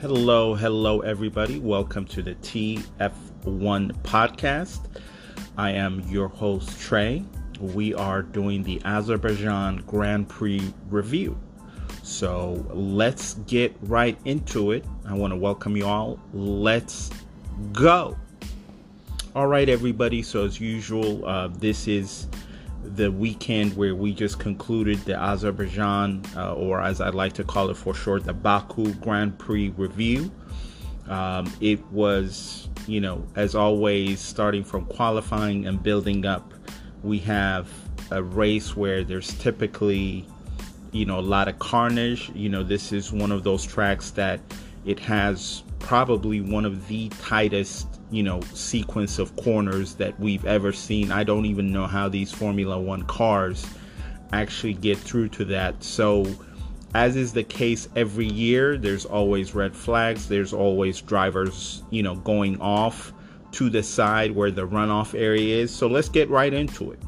Hello, hello, everybody. Welcome to the TF1 podcast. I am your host, Trey. We are doing the Azerbaijan Grand Prix review. So let's get right into it. I want to welcome you all. Let's go. All right, everybody. So, as usual, uh, this is the weekend where we just concluded the Azerbaijan, uh, or as I like to call it for short, the Baku Grand Prix review. Um, it was, you know, as always, starting from qualifying and building up, we have a race where there's typically, you know, a lot of carnage. You know, this is one of those tracks that it has probably one of the tightest you know sequence of corners that we've ever seen. I don't even know how these formula 1 cars actually get through to that. So as is the case every year there's always red flags. There's always drivers you know going off to the side where the runoff area is. So let's get right into it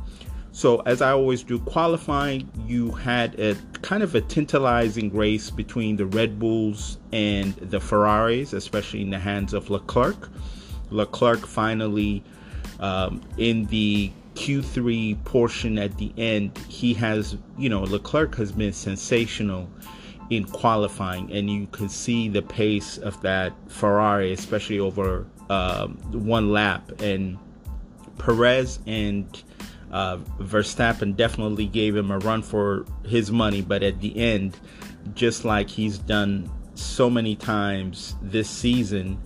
so as i always do qualifying you had a kind of a tantalizing race between the red bulls and the ferraris especially in the hands of leclerc Leclerc finally, um, in the Q3 portion at the end, he has, you know, Leclerc has been sensational in qualifying, and you can see the pace of that Ferrari, especially over um, one lap. And Perez and uh, Verstappen definitely gave him a run for his money, but at the end, just like he's done so many times this season,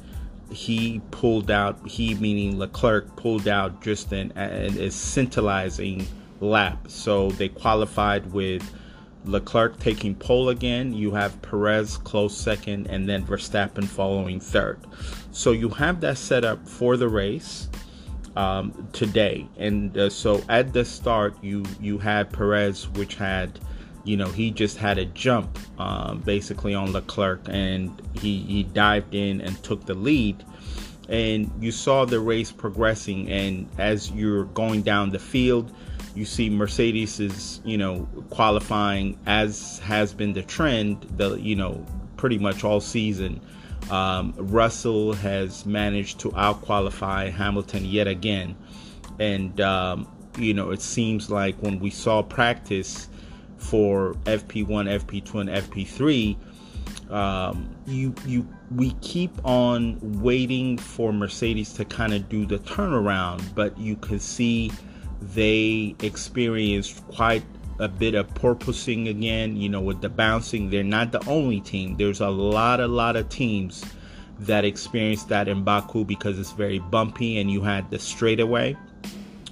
he pulled out, he meaning Leclerc, pulled out just an, an a scintillating lap. So they qualified with Leclerc taking pole again. You have Perez close second, and then Verstappen following third. So you have that set up for the race um, today. And uh, so at the start, you you had Perez, which had you know, he just had a jump um, basically on Leclerc and he, he dived in and took the lead. And you saw the race progressing. And as you're going down the field, you see Mercedes is, you know, qualifying as has been the trend, the, you know, pretty much all season. Um, Russell has managed to outqualify Hamilton yet again. And, um, you know, it seems like when we saw practice, for FP1, FP2, and FP3, um, you you we keep on waiting for Mercedes to kind of do the turnaround, but you can see they experienced quite a bit of porpoising again. You know, with the bouncing, they're not the only team. There's a lot, a lot of teams that experienced that in Baku because it's very bumpy and you had the straightaway.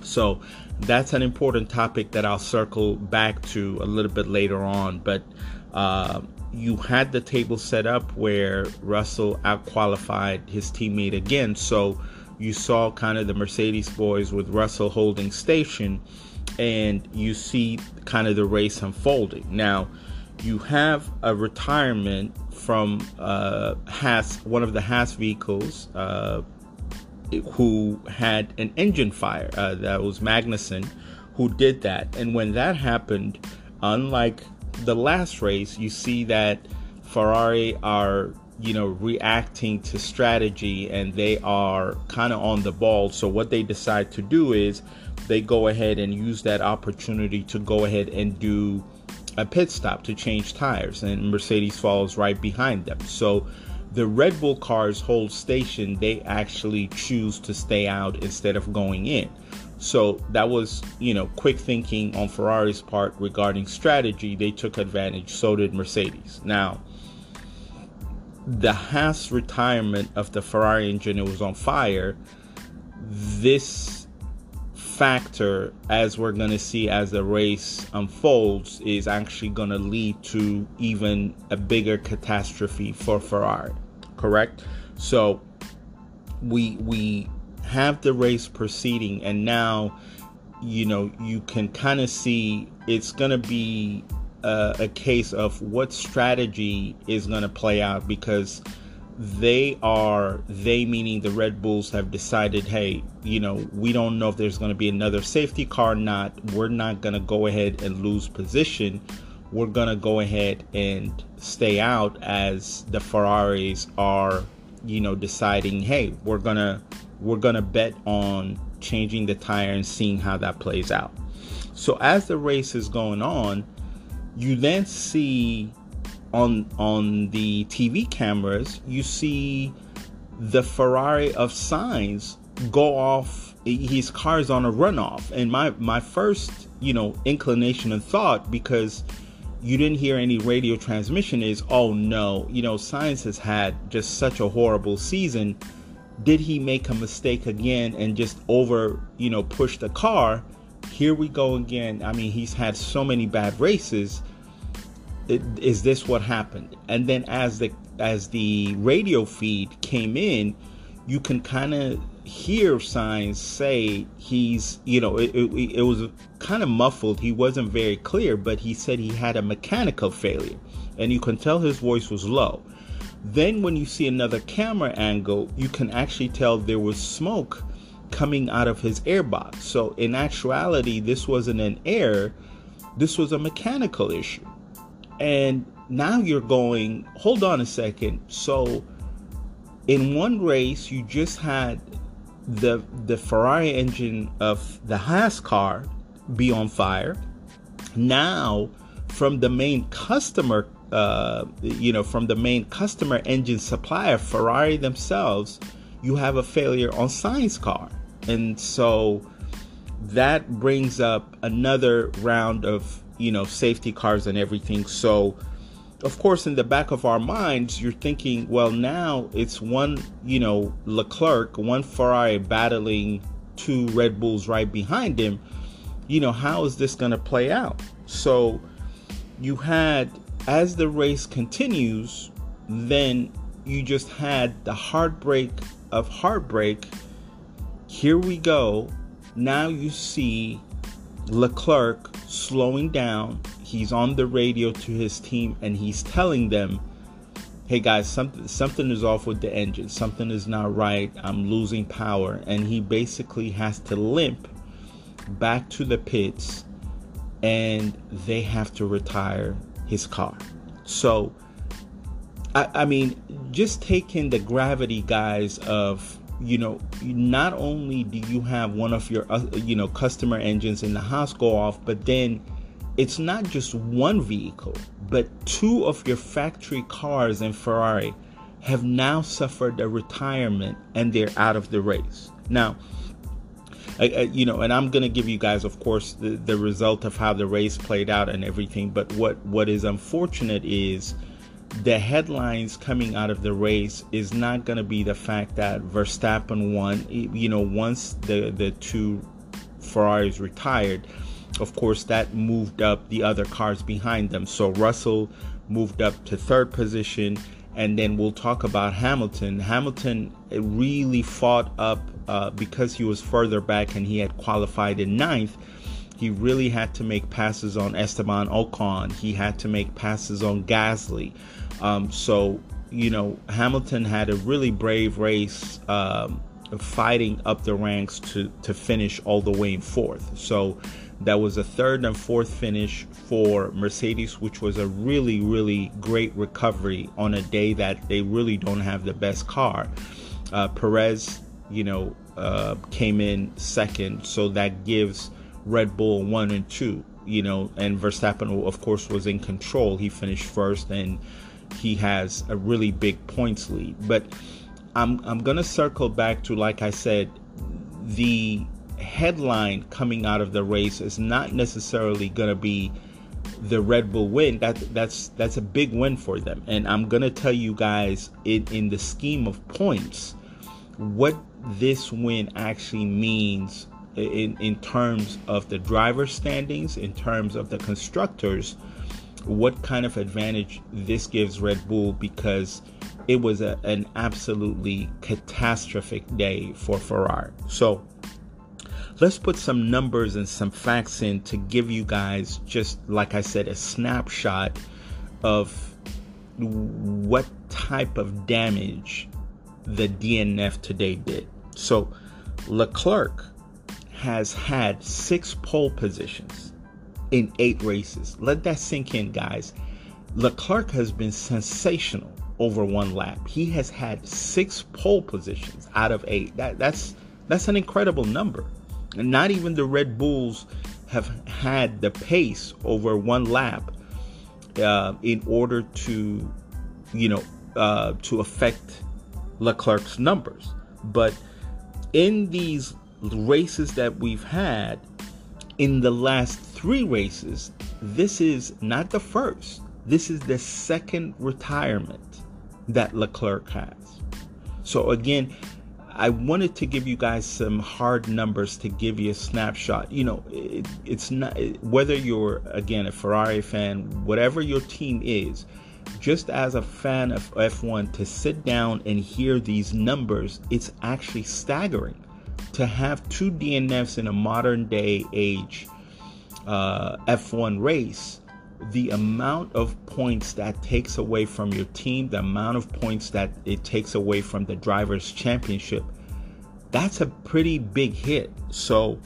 So that's an important topic that I'll circle back to a little bit later on. But uh, you had the table set up where Russell outqualified his teammate again. So you saw kind of the Mercedes boys with Russell holding station, and you see kind of the race unfolding. Now, you have a retirement from uh, Haas, one of the Haas vehicles, uh, who had an engine fire. Uh, that was Magnussen who did that. And when that happened, unlike the last race, you see that Ferrari are you know reacting to strategy and they are kind of on the ball so what they decide to do is they go ahead and use that opportunity to go ahead and do a pit stop to change tires and mercedes follows right behind them so the Red Bull cars hold station, they actually choose to stay out instead of going in. So that was, you know, quick thinking on Ferrari's part regarding strategy. They took advantage, so did Mercedes. Now, the Haas retirement of the Ferrari engine, it was on fire. This factor, as we're going to see as the race unfolds, is actually going to lead to even a bigger catastrophe for Ferrari correct? So we we have the race proceeding and now you know you can kind of see it's going to be a, a, case of what strategy is going to play out because they are they meaning the red bulls have decided hey you know we don't know if there's going to be another safety car not we're not going to go ahead and lose position we're gonna go ahead and stay out as the Ferraris are, you know, deciding, hey, we're gonna we're gonna bet on changing the tire and seeing how that plays out. So as the race is going on, you then see on on the TV cameras, you see the Ferrari of Sainz go off. His car is on a runoff, and my my first you know inclination and thought because you didn't hear any radio transmission is oh no you know Sainz has had just such a horrible season. Did he make a mistake again and just over you know push the car? Here we go again. I mean he's had so many bad races is this what happened? And then as the as the radio feed came in you can kind of hear Sainz say he's you know it, it, it was kind of muffled. He wasn't very clear but he said he had a mechanical failure and you can tell his voice was low. Then when you see another camera angle you can actually tell there was smoke coming out of his airbox. So in actuality this wasn't an air this was a mechanical issue and now you're going, hold on a second. So in one race, you just had the the Ferrari engine of the Haas car be on fire. Now, from the main customer, uh, you know, from the main customer engine supplier, Ferrari themselves, you have a failure on Sainz car, and so that brings up another round of you know, safety cars and everything. So, of course, in the back of our minds, you're thinking, well, now it's one, you know, Leclerc, one Ferrari battling two Red Bulls right behind him. You know, how is this going to play out? So, you had, as the race continues, then you just had the heartbreak of heartbreak. Here we go. Now you see Leclerc slowing down. He's on the radio to his team and he's telling them, "Hey guys, something something is off with the engine. Something is not right. I'm losing power." And he basically has to limp back to the pits and they have to retire his car. So I, I mean, just taking the gravity guys of you know, not only do you have one of your, uh, you know, customer engines in the Haas go off, but then it's not just one vehicle, but two of your factory cars in Ferrari have now suffered a retirement and they're out of the race. Now, I, I, you know, and I'm gonna give you guys, of course, the, the result of how the race played out and everything. But what what is unfortunate is the headlines coming out of the race is not going to be the fact that Verstappen won. You know, once the the two Ferraris retired, of course, that moved up the other cars behind them. So Russell moved up to third position, and then we'll talk about Hamilton. Hamilton really fought up uh, because he was further back and he had qualified in ninth he really had to make passes on Esteban Ocon. He had to make passes on Gasly. Um, so, you know, Hamilton had a really brave race, um, fighting up the ranks to, to finish all the way in fourth. So, that was a third and fourth finish for Mercedes, which was a really, really great recovery on a day that they really don't have the best car. Uh, Perez, you know, uh, came in second, so that gives Red Bull one and two, you know, and Verstappen, of course, was in control. He finished first and he has a really big points lead. But I'm, I'm going to circle back to, like I said, the headline coming out of the race is not necessarily going to be the Red Bull win. That that's that's a big win for them. And I'm gonna tell you guys in in the scheme of points what this win actually means in, in terms of the driver standings, in terms of the constructors, what kind of advantage this gives Red Bull because it was a, an absolutely catastrophic day for Ferrari. So let's put some numbers and some facts in to give you guys, just like I said, a snapshot of what type of damage the DNF today did. So Leclerc has had six pole positions. in eight races. Let that sink in, guys. Leclerc has been sensational over one lap. He has had six pole positions out of eight. That, that's that's an incredible number. And not even the Red Bulls have had the pace over one lap uh, in order to, you know, uh, to affect Leclerc's numbers. But in these races that we've had, in the last three races, this is not the first. This is the second retirement that Leclerc has. So again, I wanted to give you guys some hard numbers to give you a snapshot. You know, it, it's not whether you're again a Ferrari fan, whatever your team is. Just as a fan of F1, to sit down and hear these numbers, it's actually staggering. To have two DNFs in a modern day age uh, F1 race the amount of points that takes away from your team, the amount of points that it takes away from the drivers' championship, that's a pretty big hit. So,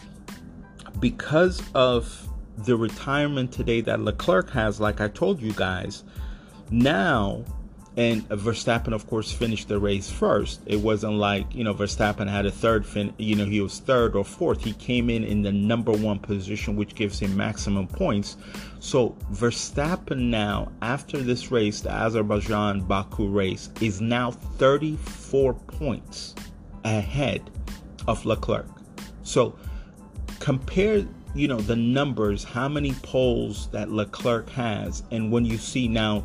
because of the retirement today that Leclerc has, like I told you guys, now and Verstappen, of course, finished the race first. It wasn't like, you know, Verstappen had a third fin, you know, he was third or fourth. He came in in the number one position, which gives him maximum points. So Verstappen now, after this race, the Azerbaijan Baku race, is now 34 points ahead of Leclerc. So compare you know the numbers how many poles that leclerc has and when you see now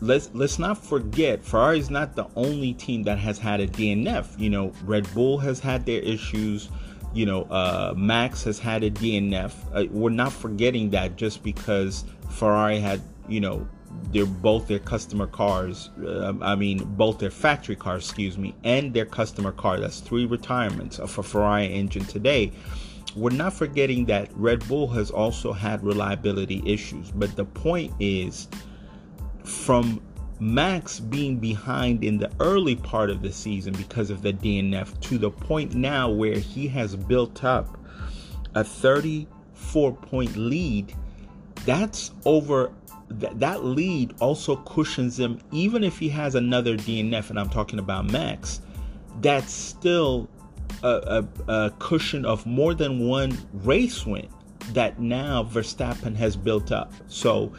let's let's not forget Ferrari's not the only team that has had a DNF. You know, Red Bull has had their issues. You know, uh, Max has had a DNF. Uh, we're not forgetting that just because Ferrari had, you know, they're both their customer cars. Uh, I mean, both their factory cars, excuse me, and their customer car. That's three retirements of a Ferrari engine today. We're not forgetting that Red Bull has also had reliability issues. But the point is from Max being behind in the early part of the season because of the DNF to the point now where he has built up a 34 point lead. That's over that, that lead also cushions him even if he has another DNF and I'm talking about Max that's still a, a, a cushion of more than one race win that now Verstappen has built up so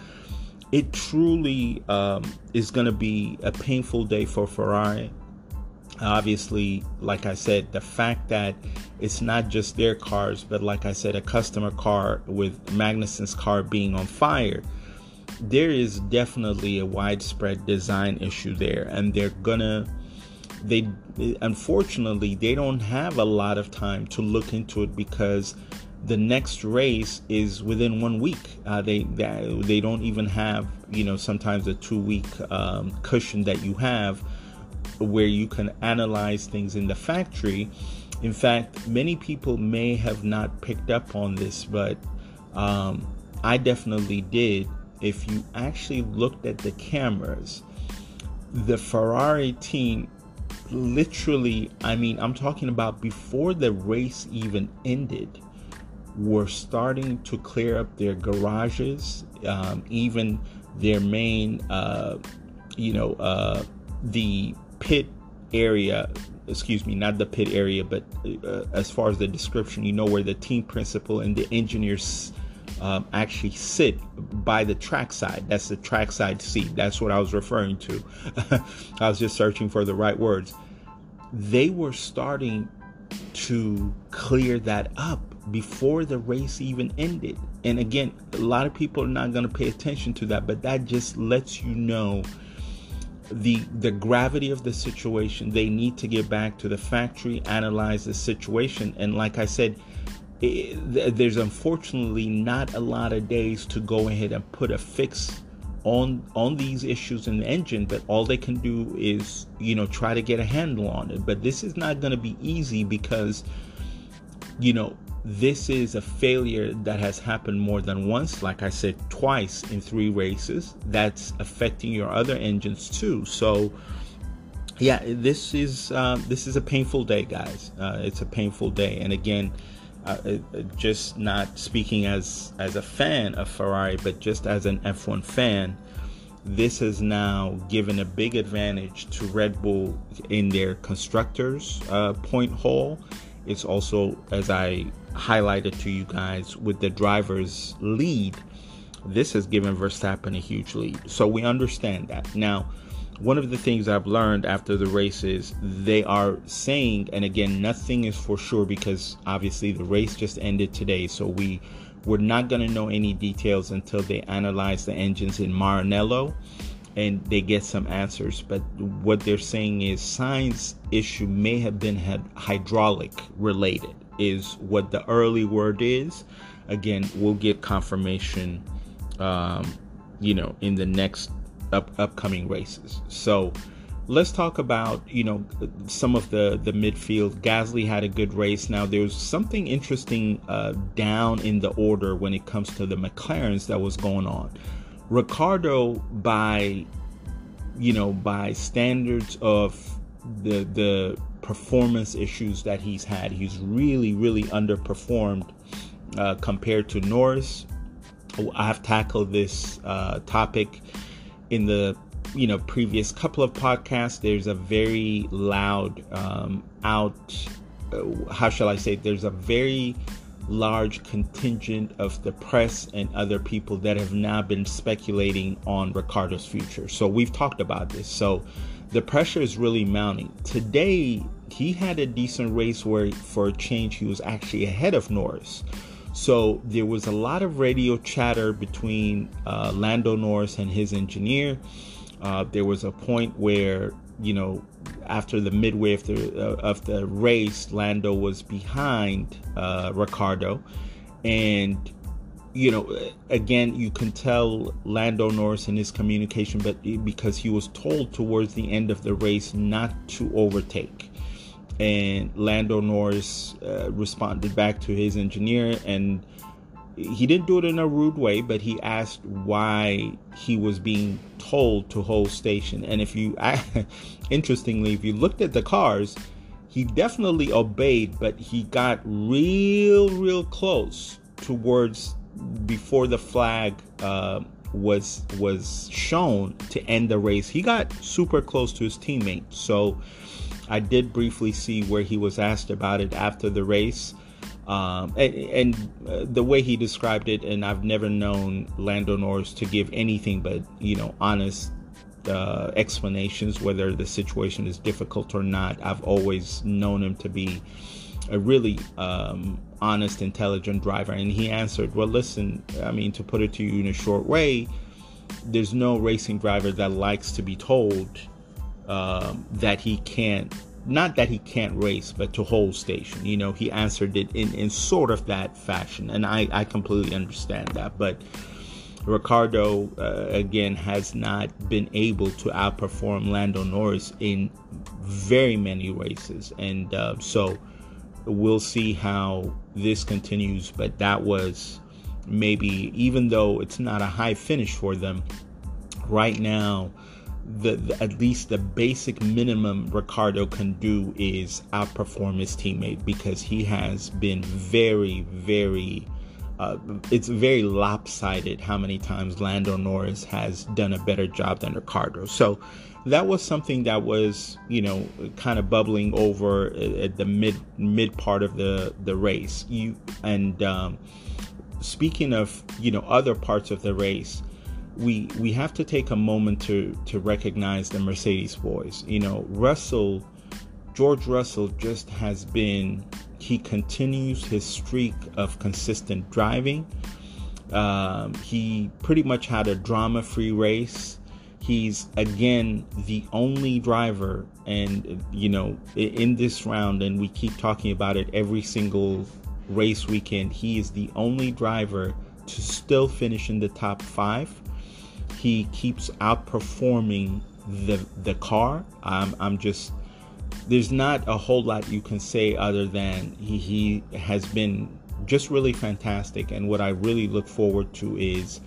it truly um, is going to be a painful day for Ferrari. Obviously, like I said, the fact that it's not just their cars, but like I said, a customer car with Magnussen's car being on fire, there is definitely a widespread design issue there, and they're gonna. They unfortunately they don't have a lot of time to look into it because the next race is within one week. Uh, they, they, they don't even have you know sometimes a two week um, cushion that you have where you can analyze things in the factory. In fact, many people may have not picked up on this, but um, I definitely did. If you actually looked at the cameras, the Ferrari team literally, I mean, I'm talking about before the race even ended were starting to clear up their garages, um, even their main, uh, you know, uh, the pit area. Excuse me, not the pit area, but uh, as far as the description, you know where the team principal and the engineers um, actually sit by the trackside. That's the trackside seat. That's what I was referring to. I was just searching for the right words. They were starting to clear that up before the race even ended. And again, a lot of people are not going to pay attention to that, but that just lets you know the the gravity of the situation. They need to get back to the factory, analyze the situation, and like I said, it, there's unfortunately not a lot of days to go ahead and put a fix on on these issues in the engine but all they can do is you know try to get a handle on it but this is not going to be easy because you know this is a failure that has happened more than once like i said twice in three races. That's affecting your other engines too. So yeah this is uh, this is a painful day guys. Uh, it's a painful day. And again uh, uh, just not speaking as as a fan of Ferrari, but just as an F1 fan, this has now given a big advantage to Red Bull in their constructors uh, point haul. It's also, as I highlighted to you guys, with the drivers lead. This has given Verstappen a huge lead, so we understand that now one of the things I've learned after the race is they are saying, and again, nothing is for sure because obviously the race just ended today, so we we're not going to know any details until they analyze the engines in Maranello and they get some answers. But what they're saying is Sainz issue may have been hydraulic related, is what the early word is. Again, we'll get confirmation, um, you know, in the next up, upcoming races. So let's talk about you know some of the the midfield. Gasly had a good race. Now there's something interesting uh, down in the order when it comes to the McLarens that was going on. Ricciardo, by you know by standards of the the performance issues that he's had, he's really really underperformed uh, compared to Norris. I've tackled this uh, topic in the you know previous couple of podcasts there's a very loud um, out uh, how shall i say there's a very large contingent of the press and other people that have now been speculating on Ricciardo's future. So we've talked about this. So the pressure is really mounting. Today, he had a decent race where, for a change, he was actually ahead of Norris. So there was a lot of radio chatter between uh, Lando Norris and his engineer. Uh, there was a point where, you know, after the midway of the, uh, of the race, Lando was behind uh, Ricciardo. And, you know, again, you can tell Lando Norris in his communication, but because he was told towards the end of the race not to overtake and Lando Norris uh, responded back to his engineer and he didn't do it in a rude way, but he asked why he was being told to hold station. And if you, interestingly, if you looked at the cars, he definitely obeyed, but he got real, real close towards before the flag uh, was was shown to end the race. He got super close to his teammate, so I did briefly see where he was asked about it after the race. Um, and, and uh, the way he described it, and I've never known Lando Norris to give anything but, you know, honest uh, explanations, whether the situation is difficult or not. I've always known him to be a really um, honest, intelligent driver. And he answered, Well, listen, I mean, to put it to you in a short way, there's no racing driver that likes to be told um, that he can't not that he can't race but to hold station. You know he answered it in, in sort of that fashion. And I, I completely understand that. But Ricciardo, uh, again has not been able to outperform Lando Norris in very many races. And uh, so we'll see how this continues but that was maybe even though it's not a high finish for them right now the, the, at least the basic minimum Ricciardo can do is outperform his teammate because he has been very, very. Uh, it's very lopsided how many times Lando Norris has done a better job than Ricciardo. So that was something that was, you know, kind of bubbling over at the mid mid part of the the race. You and um, speaking of, you know, other parts of the race we we have to take a moment to to recognize the Mercedes boys. You know, Russell, George Russell just has been he continues his streak of consistent driving. Um, he pretty much had a drama-free race. He's again the only driver, and you know, in this round, and we keep talking about it every single race weekend. He is the only driver to still finish in the top five he keeps outperforming the the car. I'm I'm just there's not a whole lot you can say other than he, he has been just really fantastic and what I really look forward to is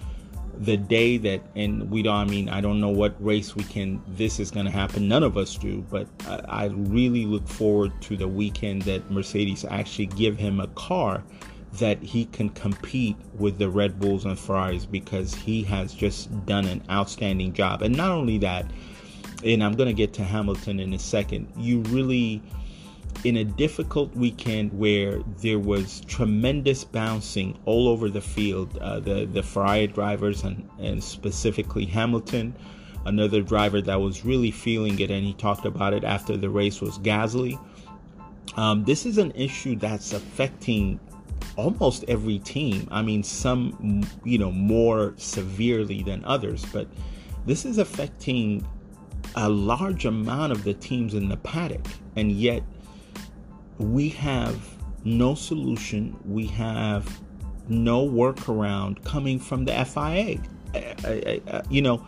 the day that, and we don't, I mean, I don't know what race weekend this is going to happen. None of us do, but I, I really look forward to the weekend that Mercedes actually give him a car that he can compete with the Red Bulls and Ferraris because he has just done an outstanding job. And not only that, and I'm going to get to Hamilton in a second, you really, in a difficult weekend where there was tremendous bouncing all over the field, uh, the, the Ferrari drivers and, and specifically Hamilton, another driver that was really feeling it, and he talked about it after the race was Gasly. Um, this is an issue that's affecting almost every team. I mean, some, you know, more severely than others, but this is affecting a large amount of the teams in the paddock. And yet, we have no solution. We have no workaround coming from the FIA. I, I, I, you know,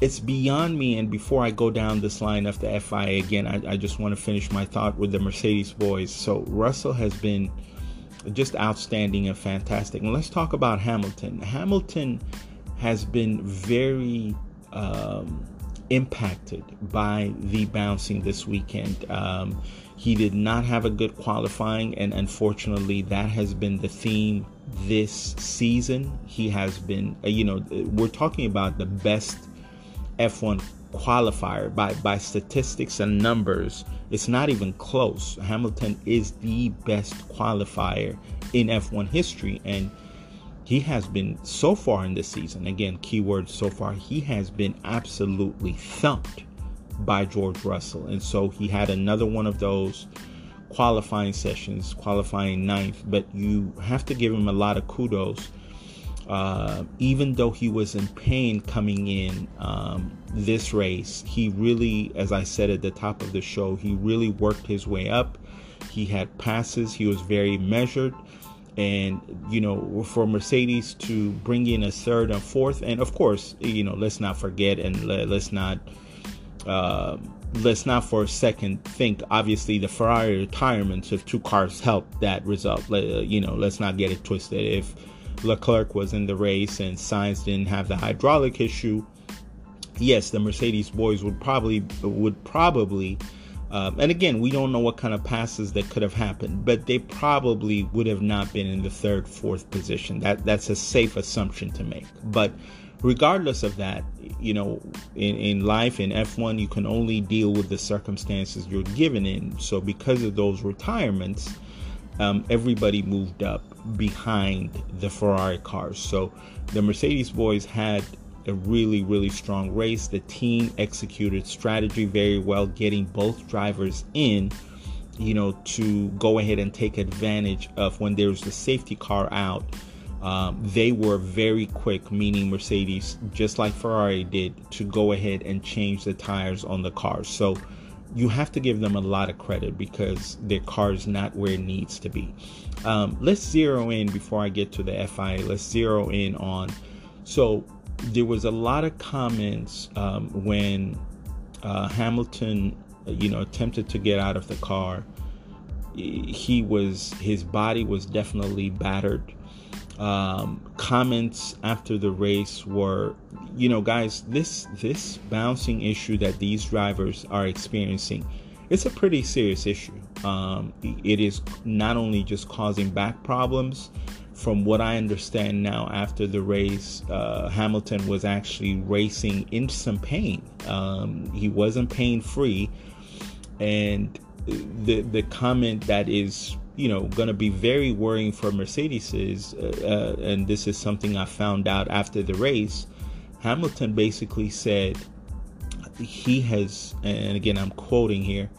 it's beyond me. And before I go down this line of the FIA again, I, just want to finish my thought with the Mercedes boys. So Russell has been just outstanding and fantastic. And let's talk about Hamilton. Hamilton has been very um, impacted by the bouncing this weekend. Um, he did not have a good qualifying, and unfortunately, that has been the theme this season. He has been, uh, you know, we're talking about the best F1 qualifier by by statistics and numbers it's not even close hamilton is the best qualifier in f1 history and he has been so far in this season again keyword so far he has been absolutely thumped by george russell and so he had another one of those qualifying sessions qualifying ninth but you have to give him a lot of kudos uh, even though he was in pain coming in um, this race, he really, as I said at the top of the show, he really worked his way up. He had passes, he was very measured. And, you know, for Mercedes to bring in a third and fourth, and of course, you know, let's not forget and let, us not. Uh, let's not for a second think obviously the ferrari retirements of two cars helped that result you know let's not get it twisted if Leclerc was in the race and Sainz didn't have the hydraulic issue, yes, the Mercedes boys would probably would probably um, and again, we don't know what kind of passes that could have happened, but they probably would have not been in the third, fourth position. That that's a safe assumption to make. But regardless of that, you know, in, in life in F1, you can only deal with the circumstances you're given in. So because of those retirements, um, everybody moved up behind the Ferrari cars. So the Mercedes boys had a really, really strong race. The team executed strategy very well, getting both drivers in, you know, to go ahead and take advantage of when there's the safety car out. Um, they were very quick, meaning Mercedes, just like Ferrari did, to go ahead and change the tires on the cars. So you have to give them a lot of credit because their car is not where it needs to be. Um, let's zero in before I get to the FIA. Let's zero in on. So there was a lot of comments um, when uh, Hamilton, you know, attempted to get out of the car. He was his body was definitely battered. Um, comments after the race were, you know, guys, this this bouncing issue that these drivers are experiencing, it's a pretty serious issue. Um, it is not only just causing back problems. From what I understand now, after the race, uh, Hamilton was actually racing in some pain. Um, he wasn't pain free, and the the comment that is you know going to be very worrying for Mercedes is, uh, uh, and this is something I found out after the race. Hamilton basically said he has, and again I'm quoting here,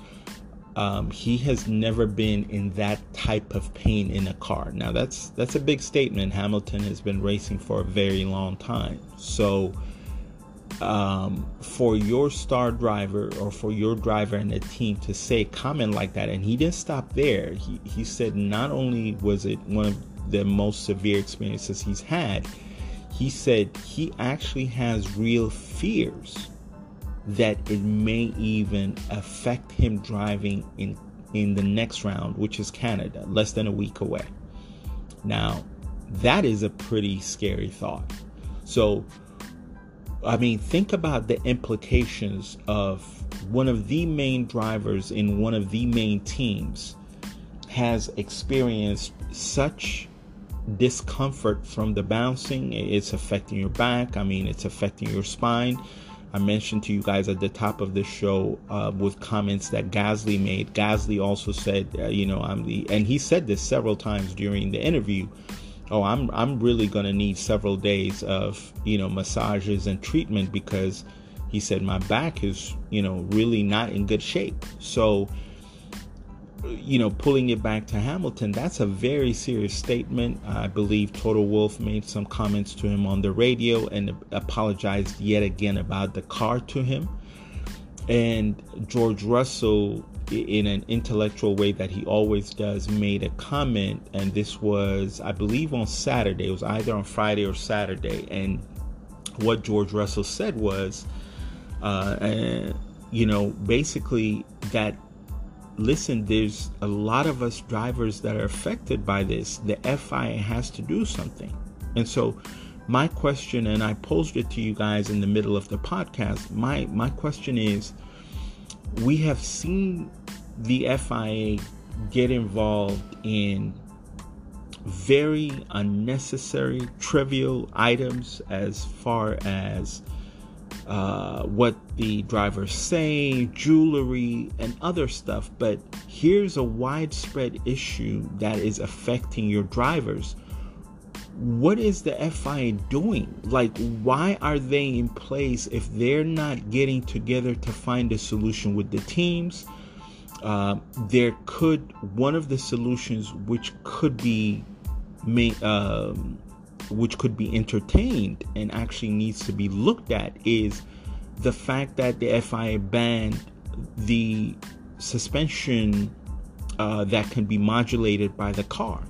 um, he has never been in that type of pain in a car. Now that's that's a big statement. Hamilton has been racing for a very long time, so um, for your star driver or for your driver and the team to say a comment like that, and he didn't stop there. He he said not only was it one of the most severe experiences he's had, he said he actually has real fears that it may even affect him driving in in the next round, which is Canada, less than a week away. Now, that is a pretty scary thought. So, I mean, think about the implications of one of the main drivers in one of the main teams has experienced such discomfort from the bouncing. It's affecting your back. I mean, it's affecting your spine. I mentioned to you guys at the top of the show uh, with comments that Gasly made. Gasly also said, uh, you know, I'm the, and he said this several times during the interview. Oh, I'm I'm really gonna need several days of you know massages and treatment because he said my back is you know really not in good shape. So you know, pulling it back to Hamilton, that's a very serious statement. I believe Toto Wolff made some comments to him on the radio and apologized yet again about the car to him. And George Russell, in an intellectual way that he always does, made a comment. And this was, I believe, on Saturday. It was either on Friday or Saturday. And what George Russell said was, uh, you know, basically that listen, there's a lot of us drivers that are affected by this. The FIA has to do something. And so, my question, and I posed it to you guys in the middle of the podcast, my, my question is we have seen the FIA get involved in very unnecessary, trivial items as far as uh, what the drivers say, jewelry, and other stuff. But here's a widespread issue that is affecting your drivers. What is the FIA doing? Like, why are they in place if they're not getting together to find a solution with the teams? Uh, there could one of the solutions which could be made, um, which could be entertained and actually needs to be looked at is the fact that the FIA banned the suspension uh, that can be modulated by the car.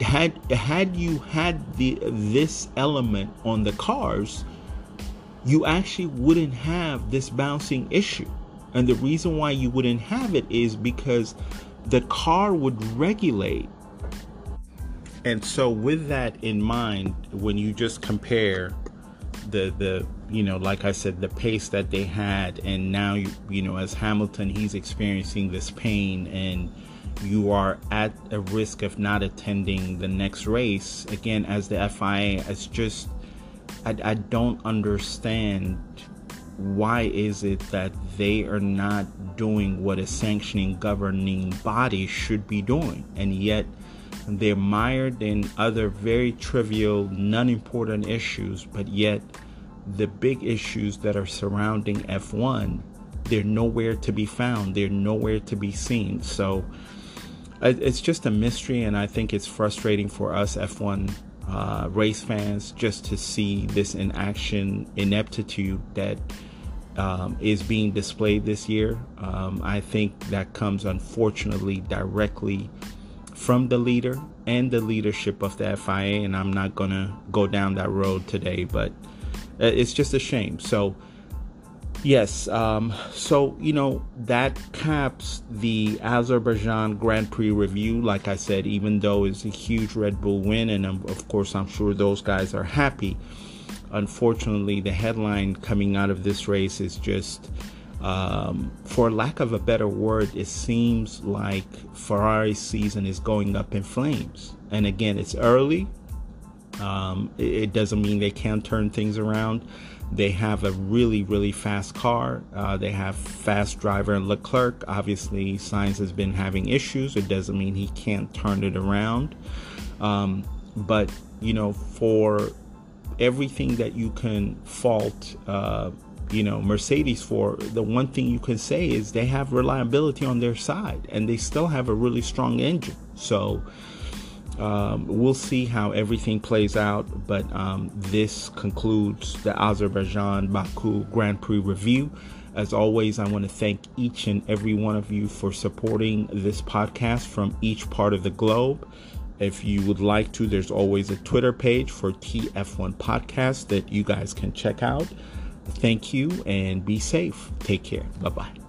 Had had you had the this element on the cars, you actually wouldn't have this bouncing issue. And the reason why you wouldn't have it is because the car would regulate and so, with that in mind, when you just compare the the you know, like I said, the pace that they had, and now you you know, as Hamilton, he's experiencing this pain, and you are at a risk of not attending the next race again. As the FIA, it's just I, I don't understand why is it that they are not doing what a sanctioning governing body should be doing and yet they're mired in other very trivial, non important issues, but yet the big issues that are surrounding F1, they're nowhere to be found, they're nowhere to be seen. So it's just a mystery, and I think it's frustrating for us F1 uh, race fans just to see this in action ineptitude that um, is being displayed this year. Um, I think that comes unfortunately directly from the leader and the leadership of the FIA, and I'm not gonna go down that road today, but uh, it's just a shame. So, yes, um, so you know that caps the Azerbaijan Grand Prix review. Like I said, even though it's a huge Red Bull win, and um, of course, I'm sure those guys are happy. Unfortunately, the headline coming out of this race is just um, for lack of a better word, it seems like Ferrari's season is going up in flames. And again, it's early. Um, it, it, doesn't mean they can't turn things around. They have a really, really fast car. Uh, they have fast driver and Leclerc. Obviously, Sainz has been having issues. It doesn't mean he can't turn it around. Um, but you know, for everything that you can fault uh, you know Mercedes for, the one thing you can say is they have reliability on their side and they still have a really strong engine. So um, we'll see how everything plays out. But um, this concludes the Azerbaijan Baku Grand Prix review. As always, I want to thank each and every one of you for supporting this podcast from each part of the globe. If you would like to, there's always a Twitter page for TF1 Podcast that you guys can check out. Thank you and be safe. Take care. Bye bye.